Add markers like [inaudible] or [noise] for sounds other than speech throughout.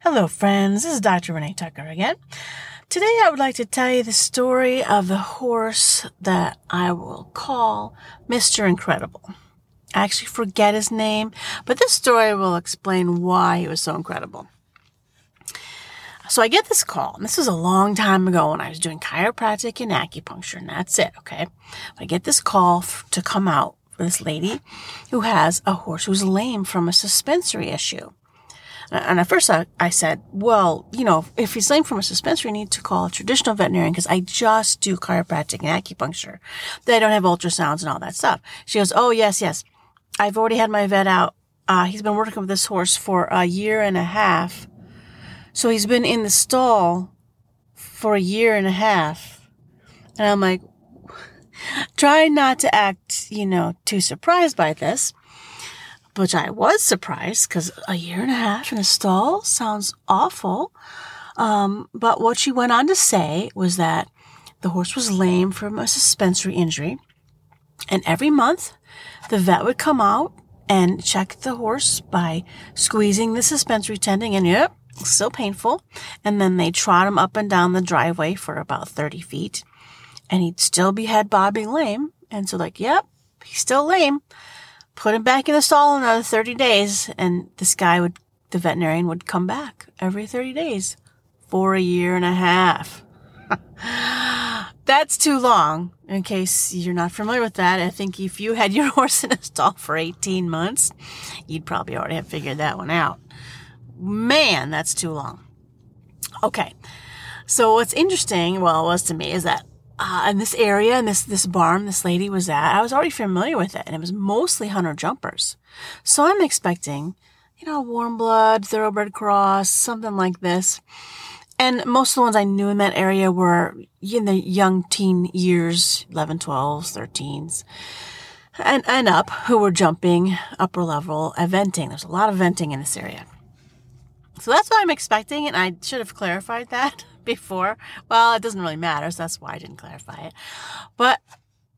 Hello, friends. This is Dr. Renee Tucker again. Today, I would like to tell you the story of the horse that I will call Mr. Incredible. I actually forget his name, but this story will explain why he was so incredible. So I get this call, and this was a long time ago when I was doing chiropractic and acupuncture, and that's it, okay? I get this call f- to come out for this lady who has a horse who's lame from a suspensory issue. And at first I, I said, well, you know, if he's lame from a suspensory, need to call a traditional veterinarian because I just do chiropractic and acupuncture. They don't have ultrasounds and all that stuff. She goes, oh, yes, yes. I've already had my vet out. Uh, he's been working with this horse for a year and a half. So he's been in the stall for a year and a half. And I'm like, [laughs] try not to act, you know, too surprised by this which I was surprised because a year and a half in a stall sounds awful. Um, but what she went on to say was that the horse was lame from a suspensory injury. And every month, the vet would come out and check the horse by squeezing the suspensory tendon and yep, still painful. And then they trot him up and down the driveway for about 30 feet and he'd still be head bobbing lame. And so like, yep, he's still lame put him back in the stall another 30 days. And this guy would, the veterinarian would come back every 30 days for a year and a half. [laughs] That's too long. In case you're not familiar with that, I think if you had your [laughs] horse in a stall for 18 months, you'd probably already have figured that one out. Man, that's too long. Okay. So what's interesting, well, it was to me, is that uh, in this area, and this this barn this lady was at, I was already familiar with it, and it was mostly hunter jumpers. So I'm expecting, you know, warm blood, thoroughbred cross, something like this. And most of the ones I knew in that area were in the young teen years, 11, 12s, 13s, and, and up, who were jumping upper level eventing. There's a lot of eventing in this area. So that's what I'm expecting, and I should have clarified that [laughs] before. Well, it doesn't really matter, so that's why I didn't clarify it. But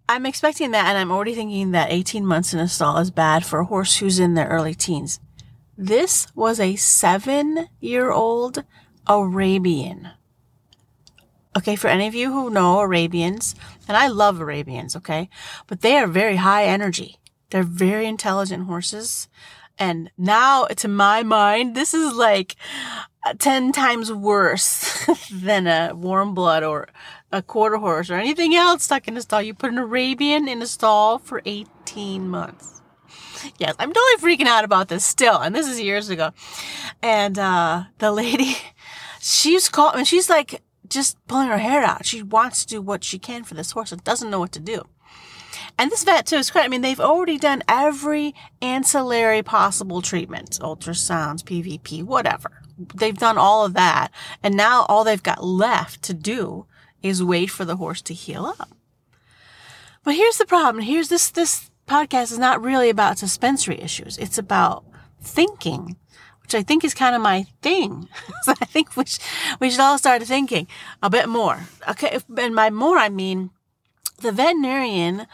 I'm expecting that, and I'm already thinking that 18 months in a stall is bad for a horse who's in their early teens. This was a seven year old Arabian. Okay, for any of you who know Arabians, and I love Arabians, okay, but they are very high energy. They're very intelligent horses. And now, to my mind, this is like 10 times worse [laughs] than a warm blood or a quarter horse or anything else stuck in a stall. You put an Arabian in a stall for 18 months. Yes, I'm totally freaking out about this still. And this is years ago. And, uh, the lady, [laughs] she's called, and she's like just pulling her hair out. She wants to do what she can for this horse and doesn't know what to do. And this vet too is correct. I mean, they've already done every ancillary possible treatment, ultrasounds, PVP, whatever they've done all of that. And now all they've got left to do is wait for the horse to heal up. But here's the problem. Here's this, this podcast is not really about suspensory issues. It's about thinking, which I think is kind of my thing. [laughs] so I think we, sh- we should all start thinking a bit more. Okay. And by more, I mean the veterinarian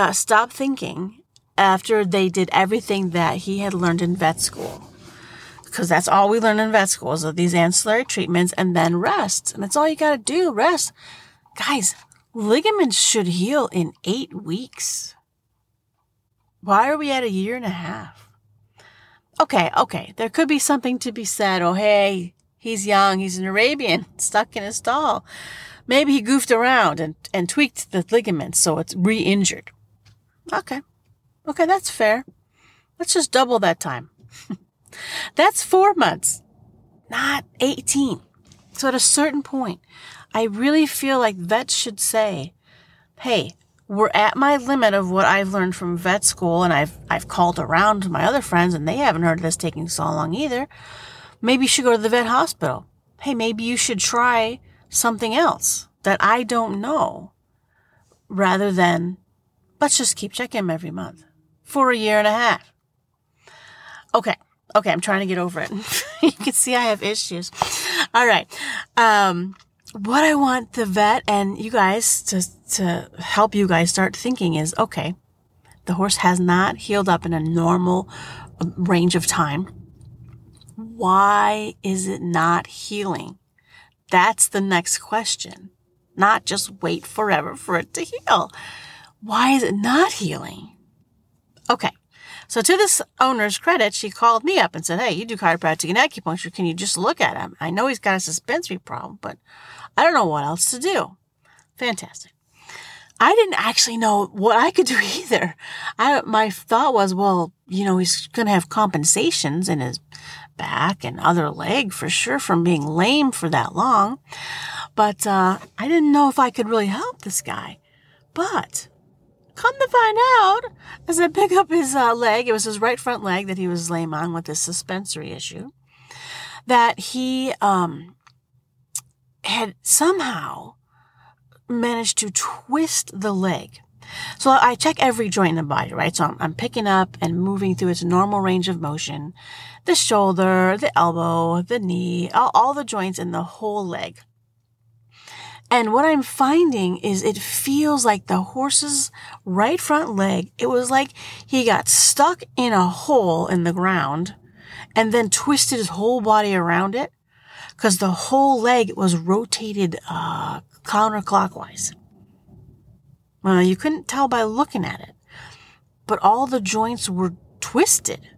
uh, stopped thinking after they did everything that he had learned in vet school because that's all we learn in vet school is these ancillary treatments and then rest. And that's all you got to do. Rest. Guys, ligaments should heal in eight weeks. Why are we at a year and a half? Okay, okay. There could be something to be said. Oh, hey, he's young. He's an Arabian [laughs] stuck in a stall. Maybe he goofed around and, and tweaked the ligaments so it's re-injured. Okay. Okay, that's fair. Let's just double that time. [laughs] That's four months, not 18. So at a certain point, I really feel like vets should say, Hey, we're at my limit of what I've learned from vet school and I've, I've called around to my other friends and they haven't heard of this taking so long either. Maybe you should go to the vet hospital. Hey, maybe you should try something else that I don't know rather than let's just keep checking him every month for a year and a half. Okay. Okay, I'm trying to get over it. [laughs] you can see I have issues. All right. Um, what I want the vet and you guys to, to help you guys start thinking is, okay, the horse has not healed up in a normal um, range of time. Why is it not healing? That's the next question. Not just wait forever for it to heal. Why is it not healing? Okay. So to this owner's credit, she called me up and said, Hey, you do chiropractic and acupuncture. Can you just look at him? I know he's got a suspensory problem, but I don't know what else to do. Fantastic. I didn't actually know what I could [laughs] do either. I, my thought was, well, you know, he's going to have compensations in his back and other leg for sure from being lame for that long. But, uh, I didn't know if I could really help this guy. But come to find out, as I pick up his uh, leg, it was his right front leg that he was lame on with this suspensory issue, that he, um, had somehow managed to twist the leg. So I check every joint in the body, right? So I'm, I'm, picking up and moving through its normal range of motion, the shoulder, the elbow, the knee, all, all the joints in the whole leg. And what I'm finding is it feels like the horse's right front leg, it was like he got stuck in a hole in the ground and then twisted his whole body around it because the whole leg was rotated uh, counterclockwise. Well, you couldn't tell by looking at it, but all the joints were twisted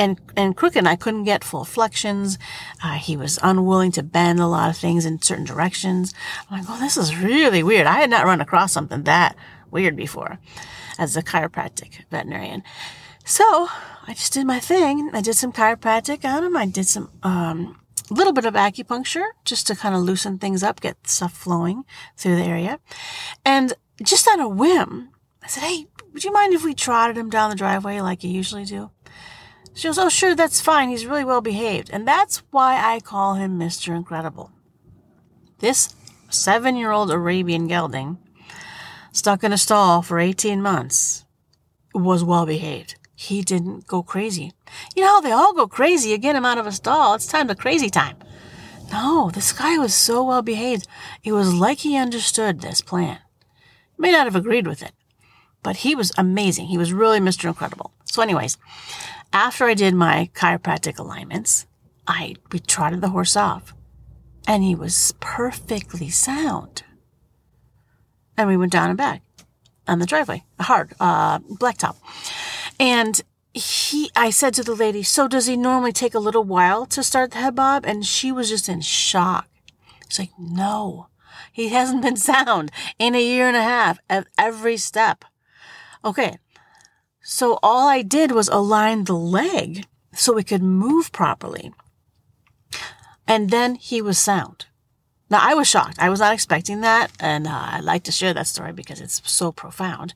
and and crooked. And I couldn't get full flexions. Uh, he was unwilling to bend a lot of things in certain directions. I'm like, well, this is really weird. I had not run across something that weird before as a chiropractic veterinarian. So I just did my thing. I did some chiropractic on him. I did some um, a little bit of acupuncture just to kind of loosen things up, get stuff flowing through the area. And just on a whim, I said, Hey, would you mind if we trotted him down the driveway like you usually do? She goes, Oh, sure, that's fine. He's really well behaved. And that's why I call him Mr. Incredible. This seven year old Arabian gelding, stuck in a stall for 18 months, was well behaved he didn't go crazy. You know, how they all go crazy. You get him out of a stall, it's time to crazy time. No, this guy was so well behaved. It was like he understood this plan. He may not have agreed with it, but he was amazing. He was really Mr. Incredible. So, anyways, after I did my chiropractic alignments, I we trotted the horse off, and he was perfectly sound. And we went down and back on the driveway, a hard uh, blacktop. And he, I said to the lady, so does he normally take a little while to start the head bob? And she was just in shock. She's like, no, he hasn't been sound in a year and a half at every step. Okay. So all I did was align the leg so it could move properly. And then he was sound. Now I was shocked. I was not expecting that. And uh, I'd like to share that story because it's so profound.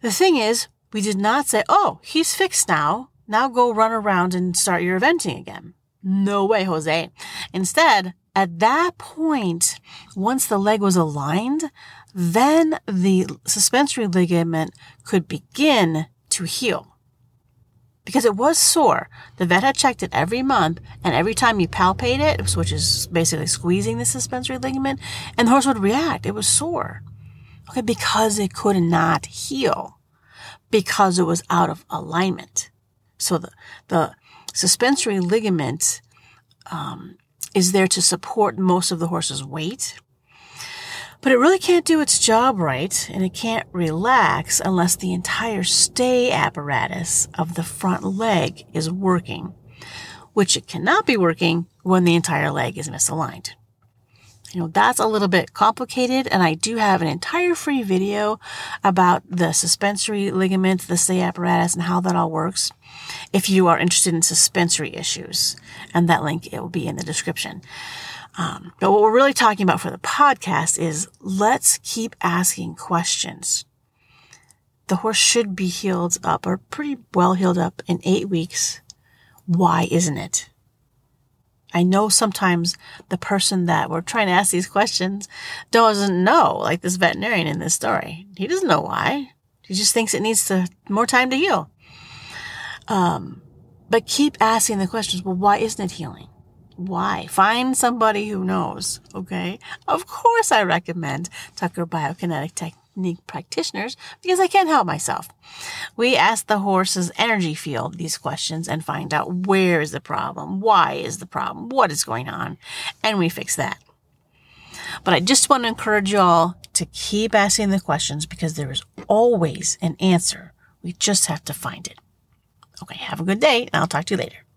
The thing is, we did not say, oh, he's fixed now. Now go run around and start your eventing again. No way, Jose. Instead, at that point, once the leg was aligned, then the suspensory ligament could begin to heal. Because it was sore. The vet had checked it every month, and every time you palpate it, which is basically squeezing the suspensory ligament, and the horse would react. It was sore. Okay, because it could not heal because it was out of alignment. So the, the suspensory ligament um, is there to support most of the horse's weight. But it really can't do its job right, and it can't relax unless the entire stay apparatus of the front leg is working, which it cannot be working when the entire leg is misaligned. You know, that's a little bit complicated and I do have an entire free video about the suspensory ligament, the stay apparatus and how that all works. If you are interested in suspensory issues and that link, it will be in the description. Um, but what we're really talking about for the podcast is let's keep asking questions. The horse should be healed up or pretty well healed up in eight weeks. Why isn't it? I know sometimes the person that we're trying to ask these questions doesn't know, like this veterinarian in this story. He doesn't know why. He just thinks it needs to, more time to heal. Um, but keep asking the questions. Well, why isn't it healing? Why? Find somebody who knows. Okay. Of course, I recommend Tucker Biokinetic Tech technique practitioners because I can't help myself. We ask the horse's energy field these questions and find out where is the problem, why is the problem, what is going on, and we fix that. But I just want to encourage y'all to keep asking the questions because there is always an answer. We just have to find it. Okay, have a good day, and I'll talk to you later.